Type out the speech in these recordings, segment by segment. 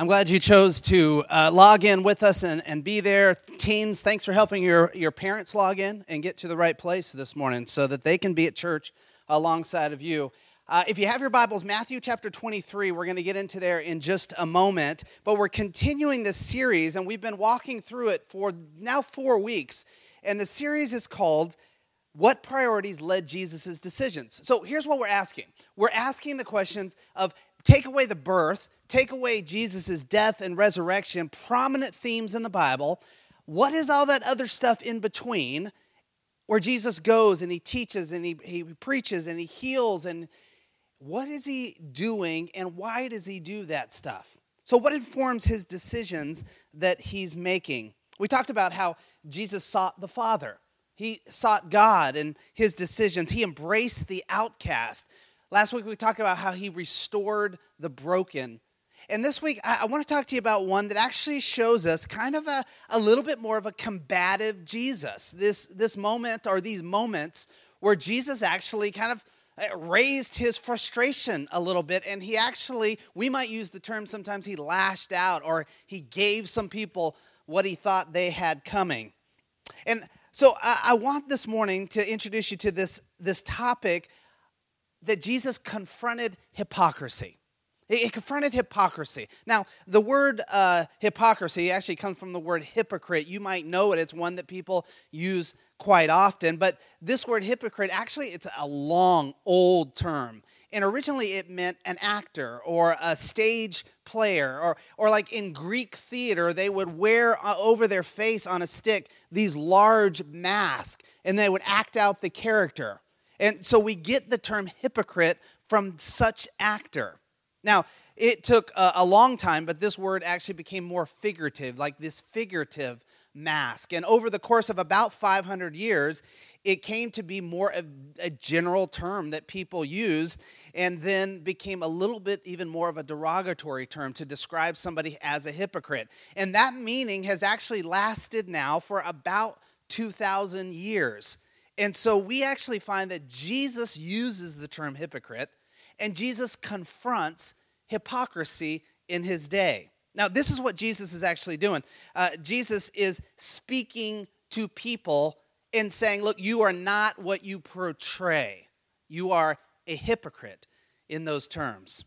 I'm glad you chose to uh, log in with us and, and be there. Teens, thanks for helping your, your parents log in and get to the right place this morning so that they can be at church alongside of you. Uh, if you have your Bibles, Matthew chapter 23, we're going to get into there in just a moment. But we're continuing this series, and we've been walking through it for now four weeks. And the series is called What Priorities Led Jesus' Decisions? So here's what we're asking we're asking the questions of take away the birth, take away Jesus' death and resurrection, prominent themes in the Bible. What is all that other stuff in between where Jesus goes and he teaches and he, he preaches and he heals? And what is he doing and why does he do that stuff? So, what informs his decisions that he's making? We talked about how Jesus sought the Father. He sought God and his decisions. He embraced the outcast. Last week we talked about how he restored the broken. And this week I, I want to talk to you about one that actually shows us kind of a, a little bit more of a combative Jesus. This, this moment or these moments where Jesus actually kind of uh, raised his frustration a little bit and he actually we might use the term sometimes he lashed out or he gave some people what he thought they had coming and so i, I want this morning to introduce you to this this topic that Jesus confronted hypocrisy. He confronted hypocrisy. Now, the word uh, hypocrisy actually comes from the word hypocrite. You might know it. It's one that people use quite often. But this word hypocrite, actually, it's a long, old term. And originally it meant an actor or a stage player, or, or like in Greek theater, they would wear uh, over their face on a stick these large masks and they would act out the character. And so we get the term hypocrite from such actor. Now, it took a, a, long time, but this word actually became more figurative, like this figurative mask. And over the course of about 500 years, it came to be more of a general term that people used, and then became a little bit even more of a derogatory term to describe somebody as a hypocrite. And that meaning has actually lasted now for about 2,000 years. And so we actually find that Jesus uses the term hypocrite and Jesus confronts hypocrisy in his day. Now, this is what Jesus is actually doing. Uh, Jesus is speaking to people and saying, Look, you are not what you portray, you are a hypocrite in those terms.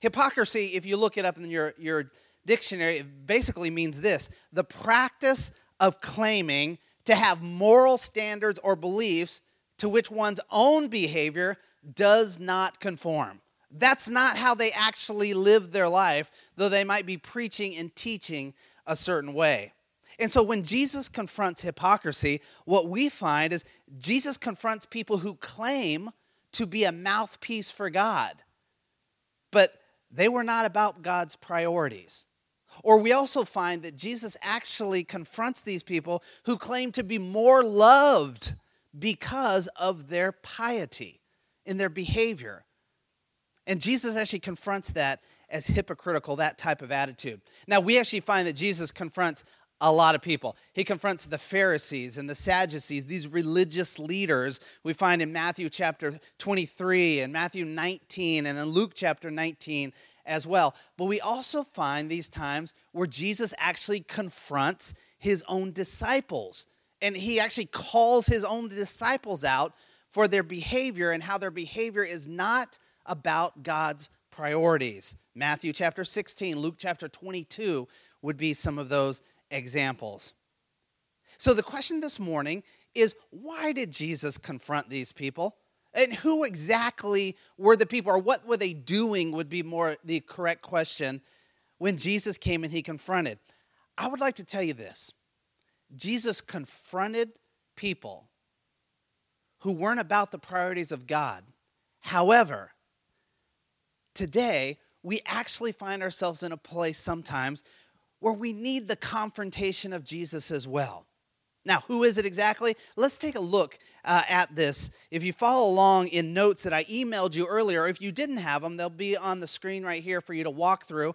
Hypocrisy, if you look it up in your, your dictionary, it basically means this the practice of claiming to have moral standards or beliefs to which one's own behavior does not conform. That's not how they actually live their life, though they might be preaching and teaching a certain way. And so when Jesus confronts hypocrisy, what we find is Jesus confronts people who claim to be a mouthpiece for God, but they were not about God's priorities. Or we also find that Jesus actually confronts these people who claim to be more loved because of their piety in their behavior. And Jesus actually confronts that as hypocritical, that type of attitude. Now, we actually find that Jesus confronts a lot of people. He confronts the Pharisees and the Sadducees, these religious leaders we find in Matthew chapter 23 and Matthew 19 and in Luke chapter 19 as well. But we also find these times where Jesus actually confronts his own disciples. And he actually calls his own disciples out for their behavior and how their behavior is not about God's priorities. Matthew chapter 16, Luke chapter 22 would be some of those examples. So the question this morning is why did Jesus confront these people? And who exactly were the people, or what were they doing, would be more the correct question when Jesus came and he confronted. I would like to tell you this Jesus confronted people who weren't about the priorities of God. However, today, we actually find ourselves in a place sometimes where we need the confrontation of Jesus as well. Now, who is it exactly? Let's take a look uh, at this. If you follow along in notes that I emailed you earlier, if you didn't have them, they'll be on the screen right here for you to walk through.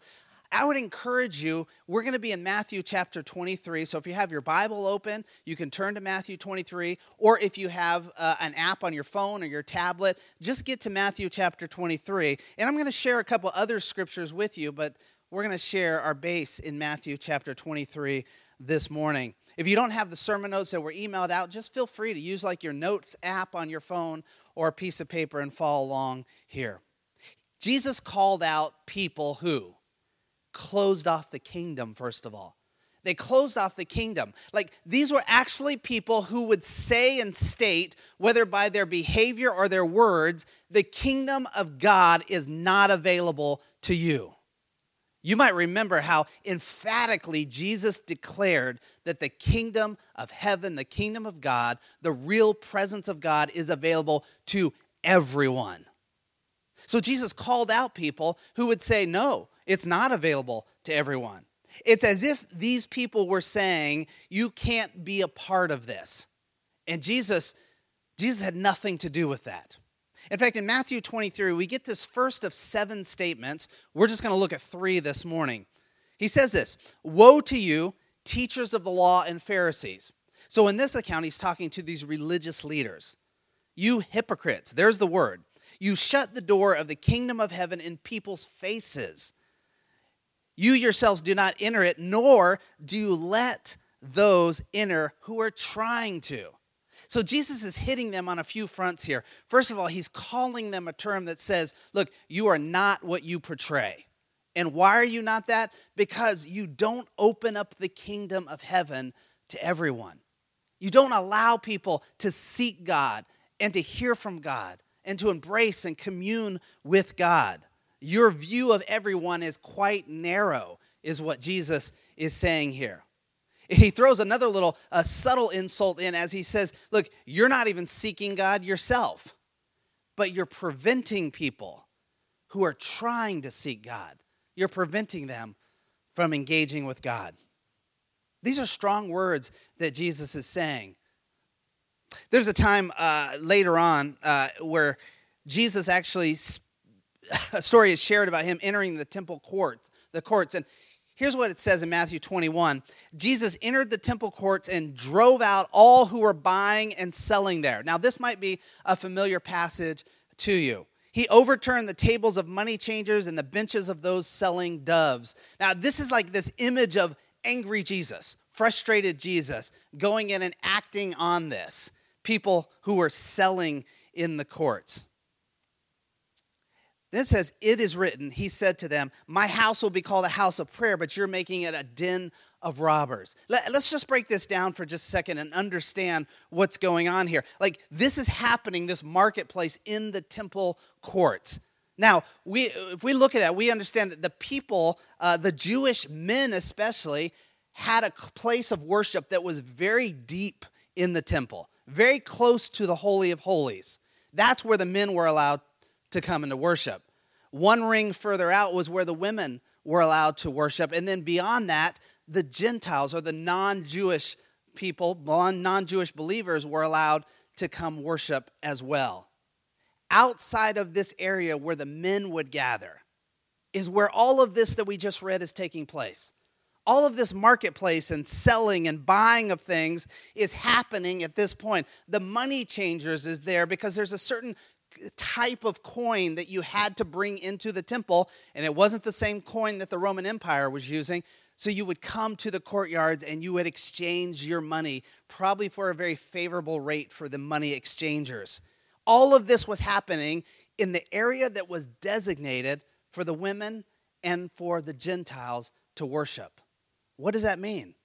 I would encourage you, we're going to be in Matthew chapter 23. So if you have your Bible open, you can turn to Matthew 23. Or if you have uh, an app on your phone or your tablet, just get to Matthew chapter 23. And I'm going to share a couple other scriptures with you, but we're going to share our base in Matthew chapter 23 this morning. If you don't have the sermon notes that were emailed out, just feel free to use like your notes app on your phone or a piece of paper and follow along here. Jesus called out people who closed off the kingdom, first of all. They closed off the kingdom. Like these were actually people who would say and state, whether by their behavior or their words, the kingdom of God is not available to you. You might remember how emphatically Jesus declared that the kingdom of heaven, the kingdom of God, the real presence of God is available to everyone. So Jesus called out people who would say, No, it's not available to everyone. It's as if these people were saying, You can't be a part of this. And Jesus, Jesus had nothing to do with that. In fact, in Matthew 23, we get this first of seven statements. We're just going to look at three this morning. He says this Woe to you, teachers of the law and Pharisees. So in this account, he's talking to these religious leaders. You hypocrites, there's the word. You shut the door of the kingdom of heaven in people's faces. You yourselves do not enter it, nor do you let those enter who are trying to. So Jesus is hitting them on a few fronts here. First of all, he's calling them a term that says, look, you are not what you portray. And why are you not that? Because you don't open up the kingdom of heaven to everyone. You don't allow people to seek God and to hear from God and to embrace and commune with God. Your view of everyone is quite narrow, is what Jesus is saying here. He throws another little uh, subtle insult in as he says, Look, you're not even seeking God yourself, but you're preventing people who are trying to seek God. You're preventing them from engaging with God. These are strong words that Jesus is saying. There's a time uh, later on uh, where Jesus actually, a story is shared about him entering the temple court, the courts, and Here's what it says in Matthew 21 Jesus entered the temple courts and drove out all who were buying and selling there. Now, this might be a familiar passage to you. He overturned the tables of money changers and the benches of those selling doves. Now, this is like this image of angry Jesus, frustrated Jesus, going in and acting on this. People who were selling in the courts. Then it says, It is written, He said to them, My house will be called a house of prayer, but you're making it a den of robbers. Let, us just break this down for just a second and understand what's going on here. Like, this is happening, this marketplace in the temple courts. Now, we, if we look at that, we understand that the people, uh, the Jewish men especially, had a place of worship that was very deep in the temple, very close to the Holy of Holies. That's where the men were allowed to come into worship. One ring further out was where the women were allowed to worship. And then beyond that, the Gentiles or the non Jewish people, non Jewish believers, were allowed to come worship as well. Outside of this area where the men would gather is where all of this that we just read is taking place. All of this marketplace and selling and buying of things is happening at this point. The money changers is there because there's a certain type of coin that you had to bring into the temple, and it wasn't the same coin that the Roman Empire was using. So you would come to the courtyards and you would exchange your money, probably for a very favorable rate for the money exchangers. All of this was happening in the area that was designated for the women and for the Gentiles to worship. What does that mean?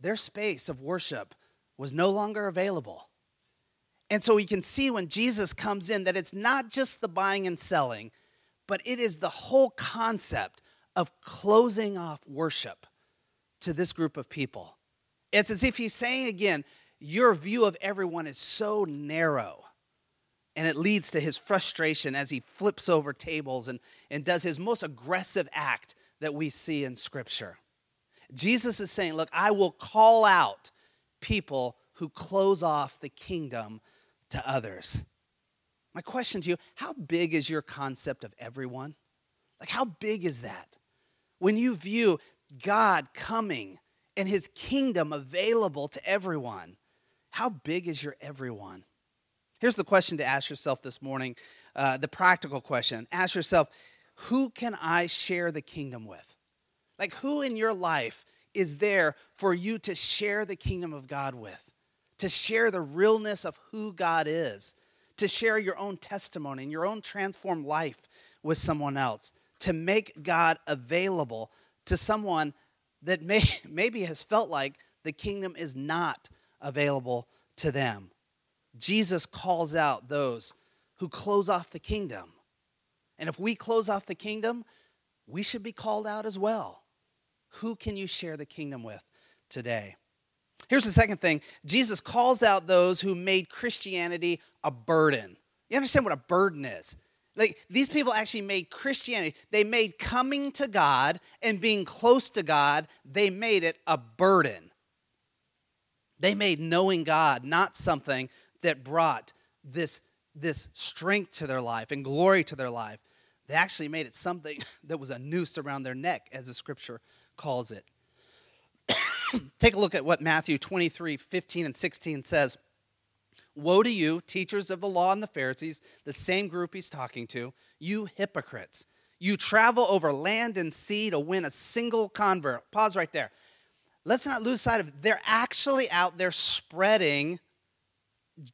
Their space of worship was no longer available. And so we can see when Jesus comes in that it's not just the buying and selling, but it is the whole concept of closing off worship to this group of people. It's as if he's saying again, your view of everyone is so narrow. And it leads to his frustration as he flips over tables and, and does his most aggressive act that we see in Scripture. Jesus is saying, Look, I will call out people who close off the kingdom to others. My question to you how big is your concept of everyone? Like, how big is that? when you view God coming and his kingdom available to everyone, how big is your everyone? Here's the question to ask yourself this morning uh, the practical question. Ask yourself, who can I share the kingdom with? Like, who in your life is there for you to share the kingdom of God with? To share the realness of who God is? To share your own testimony and your own transformed life with someone else? To make God available to someone that may, maybe has felt like the kingdom is not available to them. Jesus calls out those who close off the kingdom. And if we close off the kingdom, we should be called out as well. Who can you share the kingdom with today? Here's the second thing Jesus calls out those who made Christianity a burden. You understand what a burden is? Like these people actually made Christianity, they made coming to God and being close to God, they made it a burden. They made knowing God not something that brought this, this strength to their life and glory to their life. They actually made it something that was a noose around their neck, as the scripture calls it. Take a look at what Matthew 23 15 and 16 says. Woe to you, teachers of the law and the Pharisees, the same group he's talking to, you hypocrites. You travel over land and sea to win a single convert. Pause right there. Let's not lose sight of they're actually out there spreading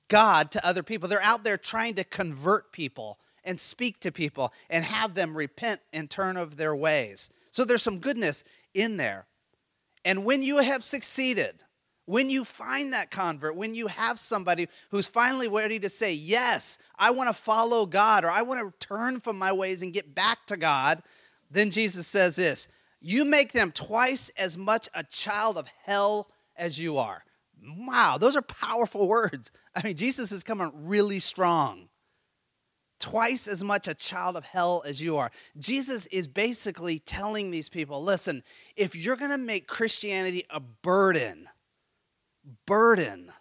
God to other people. They're out there trying to convert people and speak to people and have them repent and turn of their ways. So there's some goodness in there. And when you have succeeded, when you find that convert, when you have somebody who's finally ready to say, Yes, I want to follow God, or I want to turn from my ways and get back to God, then Jesus says this You make them twice as much a child of hell as you are. Wow, those are powerful words. I mean, Jesus is coming really strong. Twice as much a child of hell as you are. Jesus is basically telling these people listen, if you're going to make Christianity a burden, burden.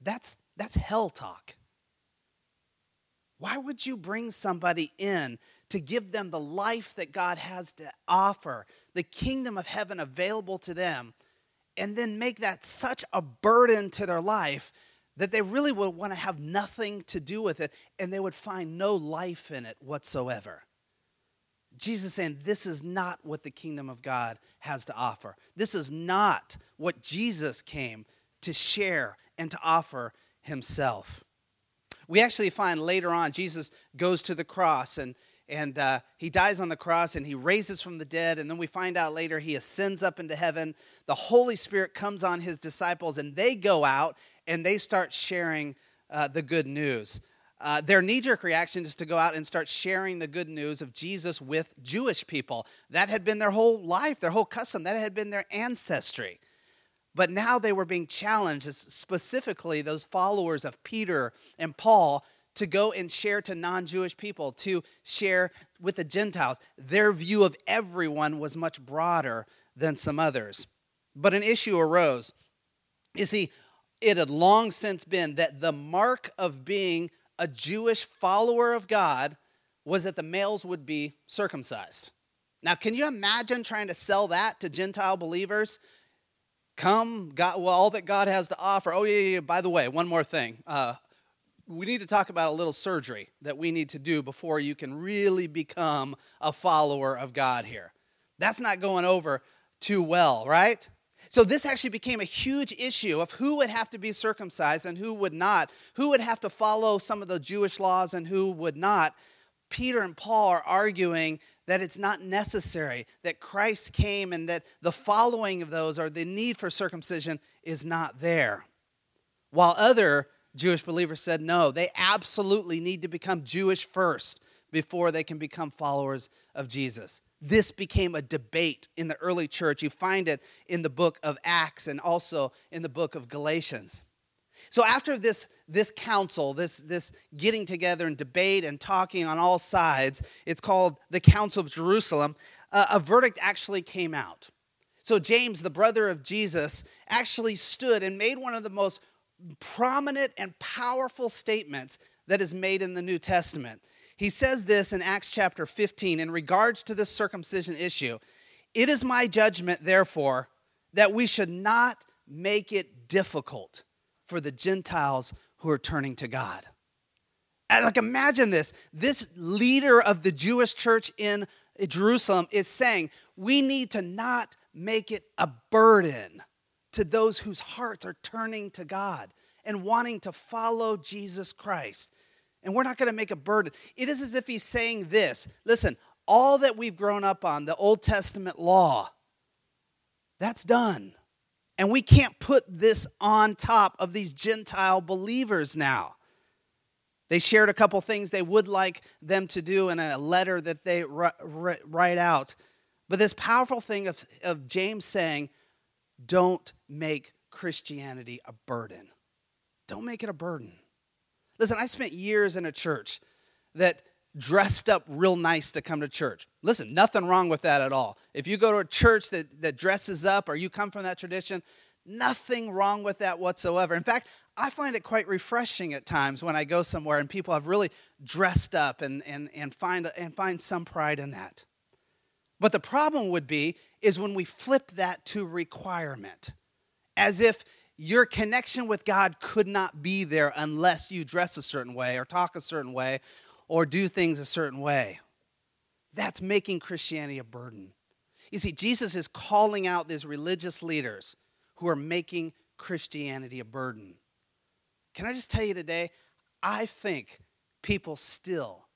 That's, that's hell talk. Why would you bring somebody in to give them the life that God has to offer, the kingdom of heaven available to them, and then make that such a burden to their life that they really would want to have nothing to do with it and they would find no life in it whatsoever? Jesus saying this is not what the kingdom of God has to offer. This is not what Jesus came to share and to offer himself. We actually find later on Jesus goes to the cross and and uh, he dies on the cross and he raises from the dead and then we find out later he ascends up into heaven the holy spirit comes on his disciples and they go out and they start sharing uh, the good news uh, their knee jerk reaction is to go out and start sharing the good news of Jesus with Jewish people. That had been their whole life, their whole custom, that had been their ancestry. But now they were being challenged, specifically those followers of Peter and Paul, to go and share to non Jewish people, to share with the Gentiles. Their view of everyone was much broader than some others. But an issue arose. You see, it had long since been that the mark of being a Jewish follower of God was that the males would be circumcised. Now, can you imagine trying to sell that to Gentile believers? Come, God, well, all that God has to offer. Oh, yeah, yeah, by the way, one more thing. Uh, we need to talk about a little surgery that we need to do before you can really become a follower of God here. That's not going over too well, right? So this actually became a huge issue of who would have to be circumcised and who would not, who would have to follow some of the Jewish laws and who would not. Peter and Paul are arguing that it's not necessary, that Christ came and that the following of those or the need for circumcision is not there. While other Jewish believers said no, they absolutely need to become Jewish first before they can become followers of Jesus this became a debate in the early church. You find it in the book of Acts and also in the book of Galatians. So after this, this council, this, this getting together and debate and talking on all sides, it's called the Council of Jerusalem, uh, a verdict actually came out. So James, the brother of Jesus, actually stood and made one of the most prominent and powerful statements that is made in the New Testament. He says this in Acts chapter 15 in regards to this circumcision issue. It is my judgment, therefore, that we should not make it difficult for the Gentiles who are turning to God. And like, imagine this. This leader of the Jewish church in Jerusalem is saying, we need to not make it a burden to those whose hearts are turning to God and wanting to follow Jesus Christ. And we're not going to make a burden. It is as if he's saying this listen, all that we've grown up on, the Old Testament law, that's done. And we can't put this on top of these Gentile believers now. They shared a couple things they would like them to do in a letter that they write out. But this powerful thing of, of James saying, don't make Christianity a burden. Don't make it a burden. Listen, I spent years in a church that dressed up real nice to come to church. Listen, nothing wrong with that at all. If you go to a church that, that dresses up or you come from that tradition, nothing wrong with that whatsoever. In fact, I find it quite refreshing at times when I go somewhere and people have really dressed up and, and, and, find, and find some pride in that. But the problem would be is when we flip that to requirement, as if your connection with God could not be there unless you dress a certain way or talk a certain way or do things a certain way. That's making Christianity a burden. You see, Jesus is calling out these religious leaders who are making Christianity a burden. Can I just tell you today? I think people still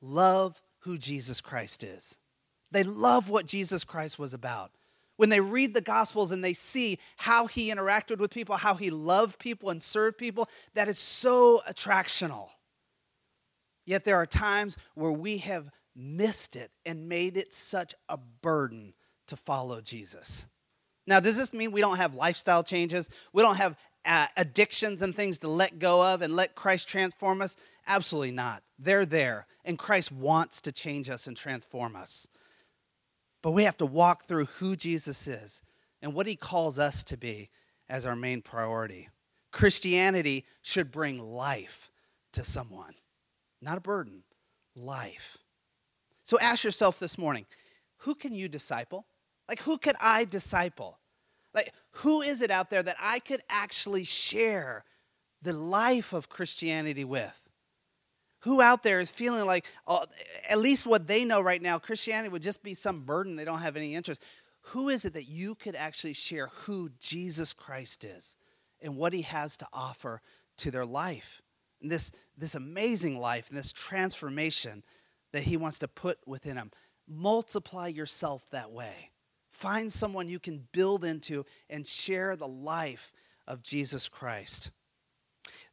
love who Jesus Christ is. They love what Jesus Christ was about. When they read the Gospels and they see how he interacted with people, how he loved people and served people, that is so attractional. Yet there are times where we have missed it and made it such a burden to follow Jesus. Now, does this mean we don't have lifestyle changes? We don't have uh, addictions and things to let go of and let Christ transform us? Absolutely not. They're there, and Christ wants to change us and transform us. But we have to walk through who Jesus is and what he calls us to be as our main priority. Christianity should bring life to someone not a burden, life. So ask yourself this morning who can you disciple? Like, who could I disciple? Like, who is it out there that I could actually share the life of Christianity with? Who out there is feeling like, oh, at least what they know right now, Christianity would just be some burden they don't have any interest? Who is it that you could actually share who Jesus Christ is and what he has to offer to their life? and this, this amazing life and this transformation that He wants to put within them. Multiply yourself that way. Find someone you can build into and share the life of Jesus Christ.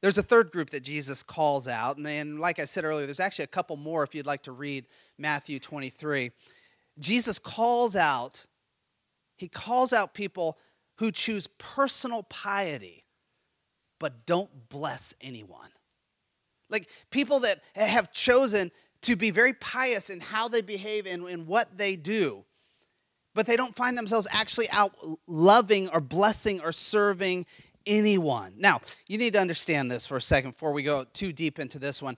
There's a third group that Jesus calls out, and, and like I said earlier, there's actually a couple more if you'd like to read Matthew 23. Jesus calls out, he calls out people who choose personal piety but don't bless anyone. Like people that have chosen to be very pious in how they behave and in what they do, but they don't find themselves actually out loving or blessing or serving anyone. Now, you need to understand this for a second before we go too deep into this one.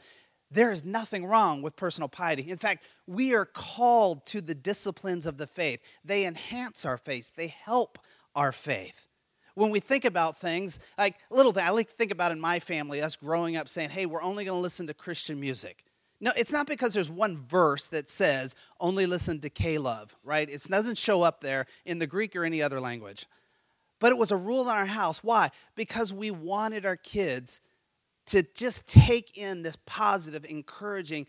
There is nothing wrong with personal piety. In fact, we are called to the disciplines of the faith. They enhance our faith, they help our faith when we think about things, like little thing, I like to think about in my family, us growing up saying, hey, we're only going to listen to Christian music. No, it's not because there's one verse that says only listen to K-Love, right? It doesn't show up there in the Greek or any other language. But it was a rule in our house. Why? Because we wanted our kids to just take in this positive, encouraging,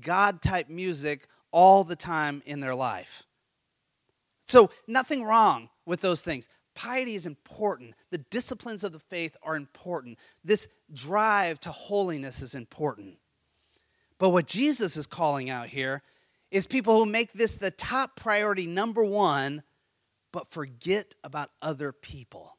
God type music all the time in their life. So, nothing wrong with those things. Piety is important. The disciplines of the faith are important. This drive to holiness is important. But what Jesus is calling out here is people who make this the top priority, number one, but forget about other people.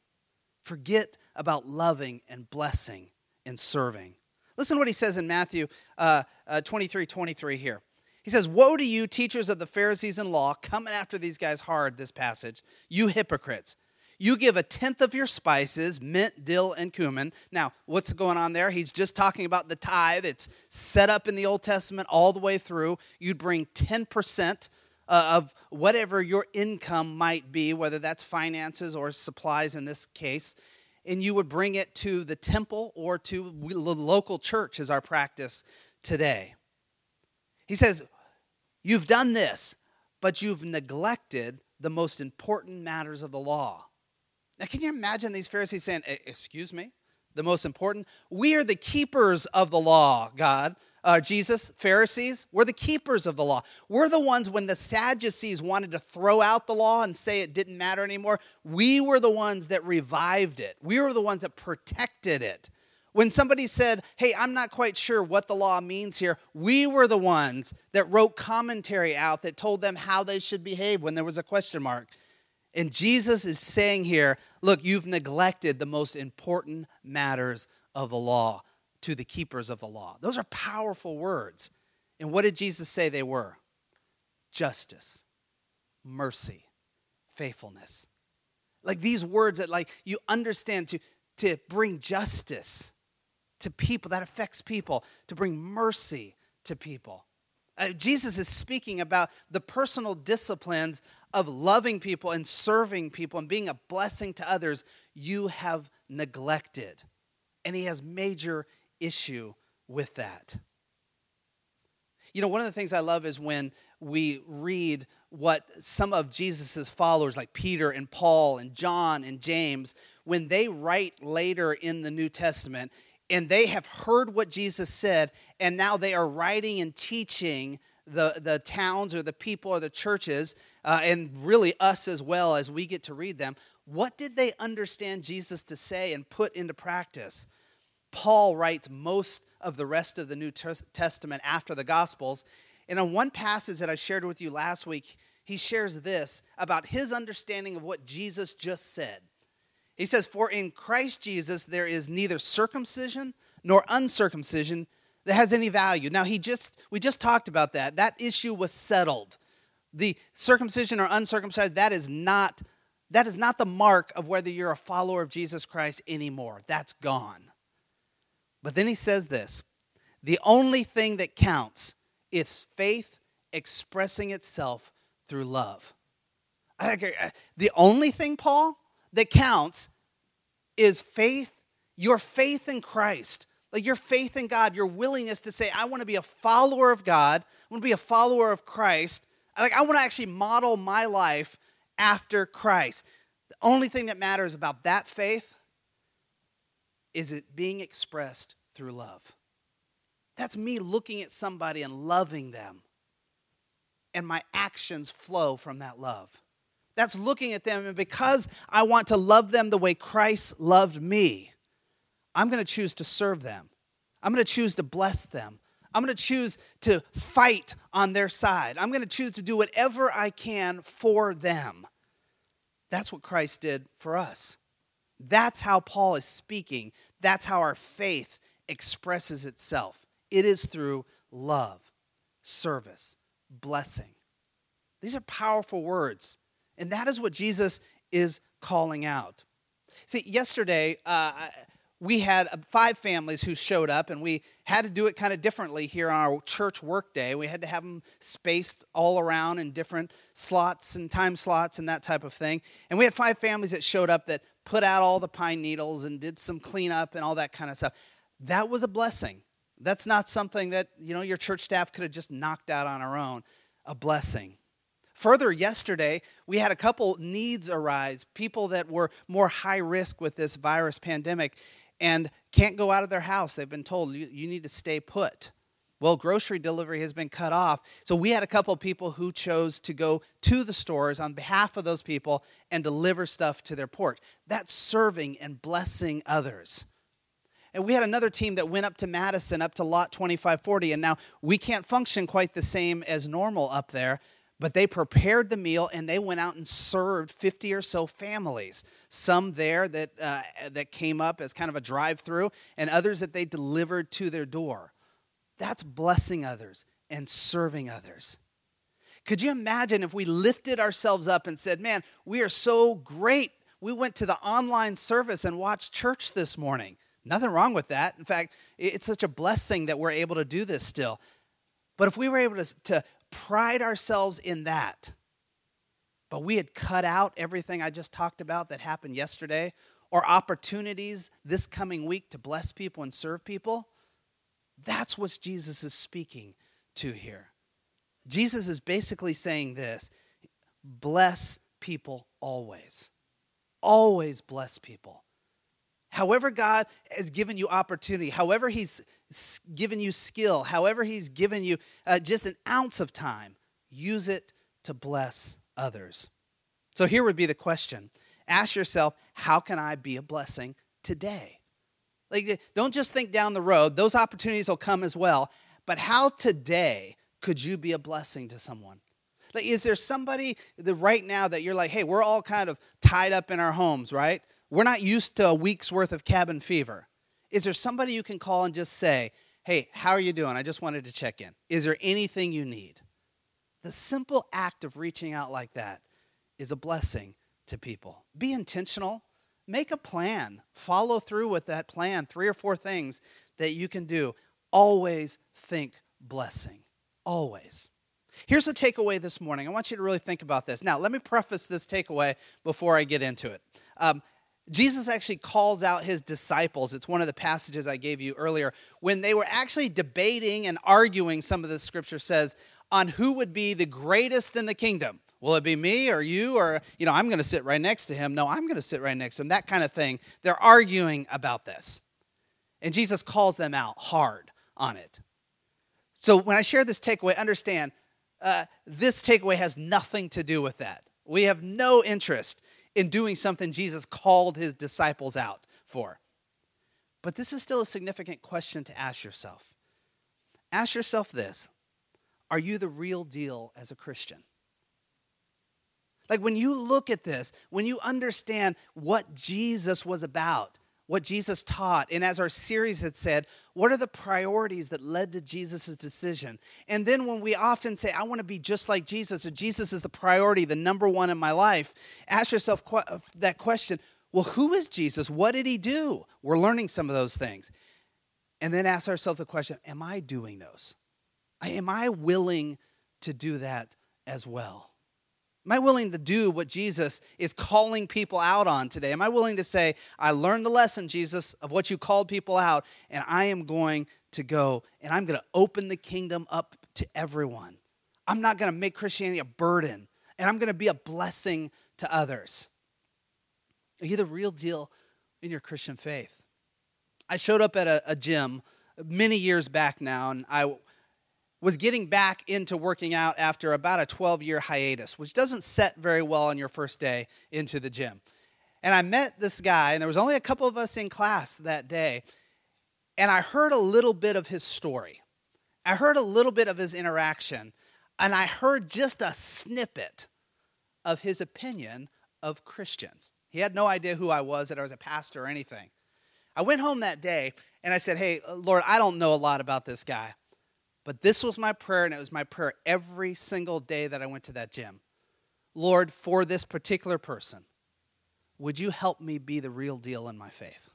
Forget about loving and blessing and serving. Listen to what he says in Matthew uh, uh, 23 23 here. He says, Woe to you, teachers of the Pharisees and law, coming after these guys hard, this passage, you hypocrites. You give a tenth of your spices, mint, dill, and cumin. Now, what's going on there? He's just talking about the tithe. It's set up in the Old Testament all the way through. You'd bring 10% uh, of whatever your income might be, whether that's finances or supplies in this case, and you would bring it to the temple or to the local church, as our practice today. He says, You've done this, but you've neglected the most important matters of the law. Now, can you imagine these Pharisees saying, Excuse me? The most important? We are the keepers of the law, God. Uh, Jesus, Pharisees, we're the keepers of the law. We're the ones when the Sadducees wanted to throw out the law and say it didn't matter anymore. We were the ones that revived it. We were the ones that protected it. When somebody said, Hey, I'm not quite sure what the law means here, we were the ones that wrote commentary out that told them how they should behave when there was a question mark. And Jesus is saying here, Look, you've neglected the most important matters of the law to the keepers of the law. Those are powerful words. And what did Jesus say they were? Justice, mercy, faithfulness. Like these words that like you understand to to bring justice to people, that affects people, to bring mercy to people. Uh, Jesus is speaking about the personal disciplines of loving people and serving people and being a blessing to others you have neglected. And he has major issue with that. You know, one of the things I love is when we read what some of Jesus' followers, like Peter and Paul and John and James, when they write later in the New Testament, and they have heard what Jesus said, and now they are writing and teaching the, the towns or the people or the churches, uh, and really us as well as we get to read them. What did they understand Jesus to say and put into practice? Paul writes most of the rest of the New Testament after the Gospels. And on one passage that I shared with you last week, he shares this about his understanding of what Jesus just said. He says, For in Christ Jesus there is neither circumcision nor uncircumcision that has any value. Now he just we just talked about that. That issue was settled. The circumcision or uncircumcised, that is not that is not the mark of whether you're a follower of Jesus Christ anymore. That's gone. But then he says this the only thing that counts is faith expressing itself through love. Uh, the only thing, Paul? that counts is faith, your faith in Christ. Like your faith in God, your willingness to say, I want to be a follower of God, I want to be a follower of Christ. Like I want to actually model my life after Christ. The only thing that matters about that faith is it being expressed through love. That's me looking at somebody and loving them. And my actions flow from that love. That's looking at them, and because I want to love them the way Christ loved me, I'm going to choose to serve them. I'm going to choose to bless them. I'm going to choose to fight on their side. I'm going to choose to do whatever I can for them. That's what Christ did for us. That's how Paul is speaking. That's how our faith expresses itself. It is through love, service, blessing. These are powerful words. And that is what Jesus is calling out. See, yesterday, uh, we had uh, five families who showed up, and we had to do it kind of differently here on our church workday. We had to have them spaced all around in different slots and time slots and that type of thing. And we had five families that showed up that put out all the pine needles and did some cleanup and all that kind of stuff. That was a blessing. That's not something that, you know, your church staff could have just knocked out on our own. A blessing. Further, yesterday, we had a couple needs arise, people that were more high risk with this virus pandemic and can't go out of their house. They've been told, you, you need to stay put. Well, grocery delivery has been cut off. So we had a couple people who chose to go to the stores on behalf of those people and deliver stuff to their porch. That's serving and blessing others. And we had another team that went up to Madison, up to lot 2540. And now we can't function quite the same as normal up there but they prepared the meal and they went out and served 50 or so families. Some there that, uh, that came up as kind of a drive through, and others that they delivered to their door. That's blessing others and serving others. Could you imagine if we lifted ourselves up and said, Man, we are so great. We went to the online service and watched church this morning. Nothing wrong with that. In fact, it's such a blessing that we're able to do this still. But if we were able to, to pride ourselves in that, but we had cut out everything I just talked about that happened yesterday, or opportunities this coming week to bless people and serve people, that's what Jesus is speaking to here. Jesus is basically saying this bless people always. Always bless people. However, God has given you opportunity, however, He's given you skill, however, He's given you uh, just an ounce of time, use it to bless others. So here would be the question ask yourself, how can I be a blessing today? Like, eh, don't just think down the road, those opportunities will come as well, but how today could you be a blessing to someone? Like, is there somebody that right now that you're like, hey, we're all kind of tied up in our homes, right? We're not used to a week's worth of cabin fever. Is there somebody you can call and just say, hey, how are you doing? I just wanted to check in. Is there anything you need? The simple act of reaching out like that is a blessing to people. Be intentional. Make a plan. Follow through with that plan. Three or four things that you can do. Always think blessing. Always. Here's the takeaway this morning. I want you to really think about this. Now, let me preface this takeaway before I get into it. Um, Jesus actually calls out his disciples. It's one of the passages I gave you earlier. When they were actually debating and arguing, some of the scripture says, on who would be the greatest in the kingdom. Will it be me or you or, you know, I'm going to sit right next to him? No, I'm going to sit right next to him. That kind of thing. They're arguing about this. And Jesus calls them out hard on it. So when I share this takeaway, understand uh, this takeaway has nothing to do with that. We have no interest in doing something Jesus called his disciples out for. But this is still a significant question to ask yourself. Ask yourself this Are you the real deal as a Christian? Like when you look at this, when you understand what Jesus was about, what Jesus taught, and as our series had said, what are the priorities that led to Jesus' decision? And then when we often say, I want to be just like Jesus, or Jesus is the priority, the number one in my life, ask yourself uh, that question well, who is Jesus? What did he do? We're learning some of those things. And then ask ourselves the question Am I doing those? Am I willing to do that as well? Am I willing to do what Jesus is calling people out on today? Am I willing to say, I learned the lesson, Jesus, of what you called people out, and I am going to go and I'm going to open the kingdom up to everyone? I'm not going to make Christianity a burden, and I'm going to be a blessing to others. Are you the real deal in your Christian faith? I showed up at a, a gym many years back now, and I was getting back into working out after about a 12 year hiatus, which doesn't set very well on your first day into the gym. And I met this guy, and there was only a couple of us in class that day, and I heard a little bit of his story. I heard a little bit of his interaction, and I heard just a snippet of his opinion of Christians. He had no idea who I was, that I was a pastor or anything. I went home that day and I said, Hey, Lord, I don't know a lot about this guy. But this was my prayer, and it was my prayer every single day that I went to that gym. Lord, for this particular person, would you help me be the real deal in my faith?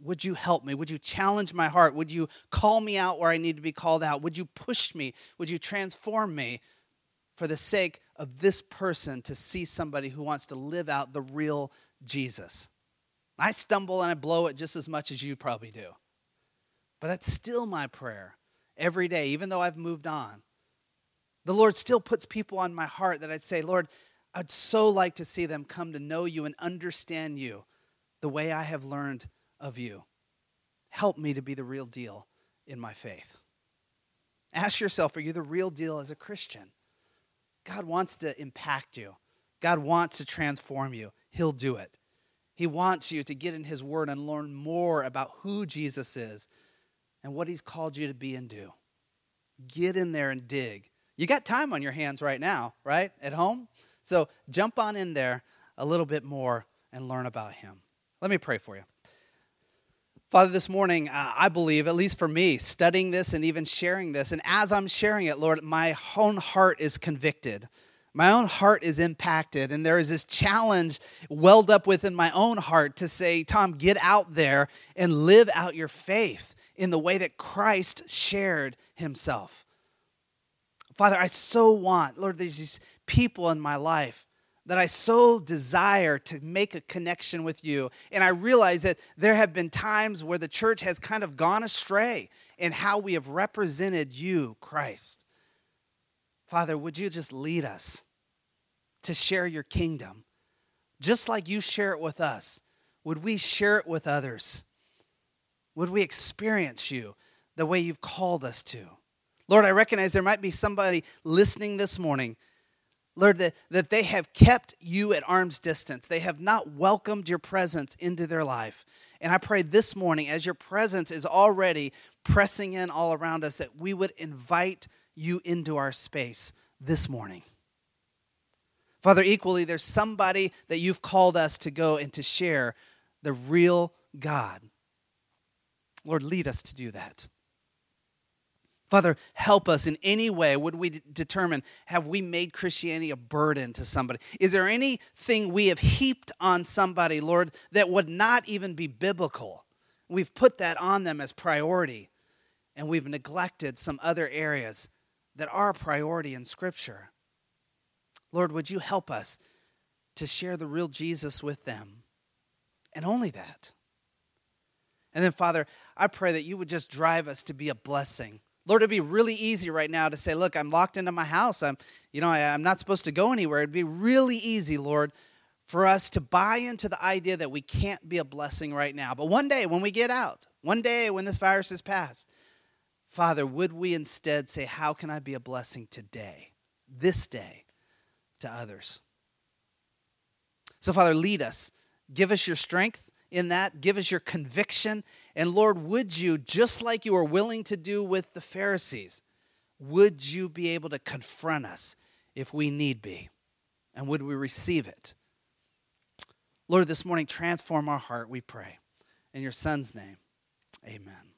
Would you help me? Would you challenge my heart? Would you call me out where I need to be called out? Would you push me? Would you transform me for the sake of this person to see somebody who wants to live out the real Jesus? I stumble and I blow it just as much as you probably do. But that's still my prayer every day, even though I've moved on. The Lord still puts people on my heart that I'd say, Lord, I'd so like to see them come to know you and understand you the way I have learned of you. Help me to be the real deal in my faith. Ask yourself, are you the real deal as a Christian? God wants to impact you. God wants to transform you. He'll do it. He wants you to get in His Word and learn more about who Jesus is and what He's called you to be and do. Get in there and dig. You got time on your hands right now, right? At home? So jump on in there a little bit more and learn about Him. Let me pray for you. Father, this morning, uh, I believe, at least for me, studying this and even sharing this, and as I'm sharing it, Lord, my own heart is convicted. My own heart is impacted, and there is this challenge welled up within my own heart to say, Tom, get out there and live out your faith in the way that Christ shared himself. Father, I so want, Lord, there's these people in my life that I so desire to make a connection with you. And I realize that there have been times where the church has kind of gone astray in how we have represented you, Christ. Father, would you just lead us to share your kingdom? Just like you share it with us, would we share it with others? Would we experience you the way you've called us to? Lord, I recognize there might be somebody listening this morning Lord, that, that they have kept you at arm's distance. They have not welcomed your presence into their life. And I pray this morning, as your presence is already pressing in all around us, that we would invite you into our space this morning. Father, equally, there's somebody that you've called us to go and to share the real God. Lord, lead us to do that. Father, help us in any way. Would we determine, have we made Christianity a burden to somebody? Is there anything we have heaped on somebody, Lord, that would not even be biblical? We've put that on them as priority, and we've neglected some other areas that are priority in Scripture. Lord, would you help us to share the real Jesus with them? And only that. And then, Father, I pray that you would just drive us to be a blessing Lord, it'd be really easy right now to say, look, I'm locked into my house. I'm, you know, I, am not supposed to go anywhere. It'd be really easy, Lord, for us to buy into the idea that we can't be a blessing right now. But one day when we get out, one day when this virus is past, Father, would we instead say, how can I be a blessing today, this day, to others? So, Father, lead us. Give us your strength in that. Give us your conviction and Lord, would you, just like you were willing to do with the Pharisees, would you be able to confront us if we need be? And would we receive it? Lord, this morning, transform our heart, we pray. In your Son's name, amen.